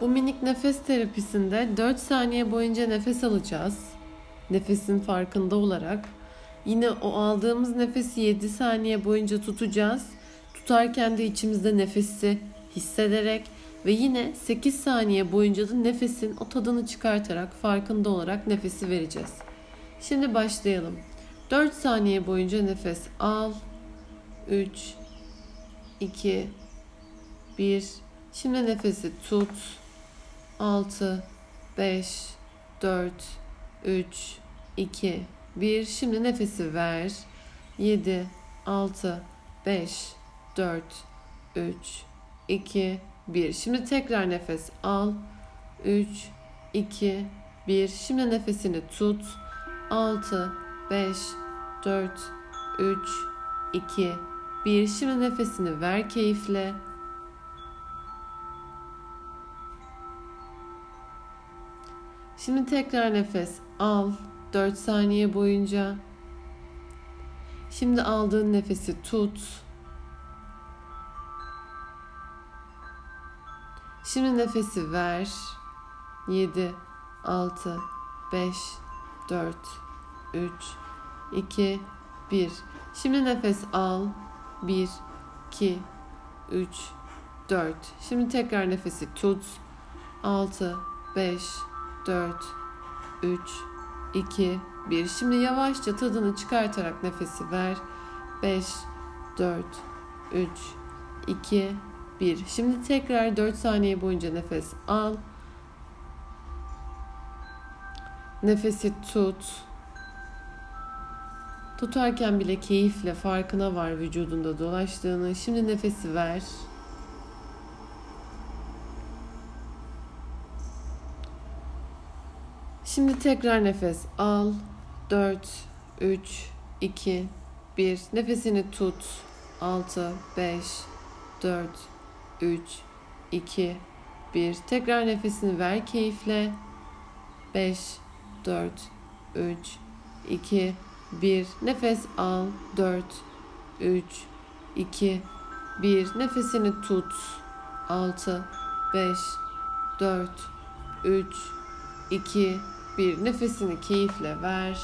Bu minik nefes terapisinde 4 saniye boyunca nefes alacağız. Nefesin farkında olarak. Yine o aldığımız nefesi 7 saniye boyunca tutacağız. Tutarken de içimizde nefesi hissederek ve yine 8 saniye boyunca da nefesin o tadını çıkartarak farkında olarak nefesi vereceğiz. Şimdi başlayalım. 4 saniye boyunca nefes al. 3 2 1 Şimdi nefesi tut. 6 5 4 3 2 1 Şimdi nefesi ver. 7 6 5 4 3 2 1 Şimdi tekrar nefes al. 3 2 1 Şimdi nefesini tut. 6 5 4 3 2 1 Şimdi nefesini ver keyifle. Şimdi tekrar nefes al 4 saniye boyunca. Şimdi aldığın nefesi tut. Şimdi nefesi ver. 7 6 5 4 3 2 1 Şimdi nefes al. 1 2 3 4 Şimdi tekrar nefesi tut. 6 5 4 3 2 1 Şimdi yavaşça tadını çıkartarak nefesi ver. 5 4 3 2 1 Şimdi tekrar 4 saniye boyunca nefes al. Nefesi tut. Tutarken bile keyifle farkına var vücudunda dolaştığını. Şimdi nefesi ver. Şimdi tekrar nefes al. 4, 3, 2, 1. Nefesini tut. 6, 5, 4, 3, 2, 1. Tekrar nefesini ver keyifle. 5, 4, 3, 2, 1. Nefes al. 4, 3, 2, 1. Nefesini tut. 6, 5, 4, 3, 2, 1. Nefesini keyifle ver.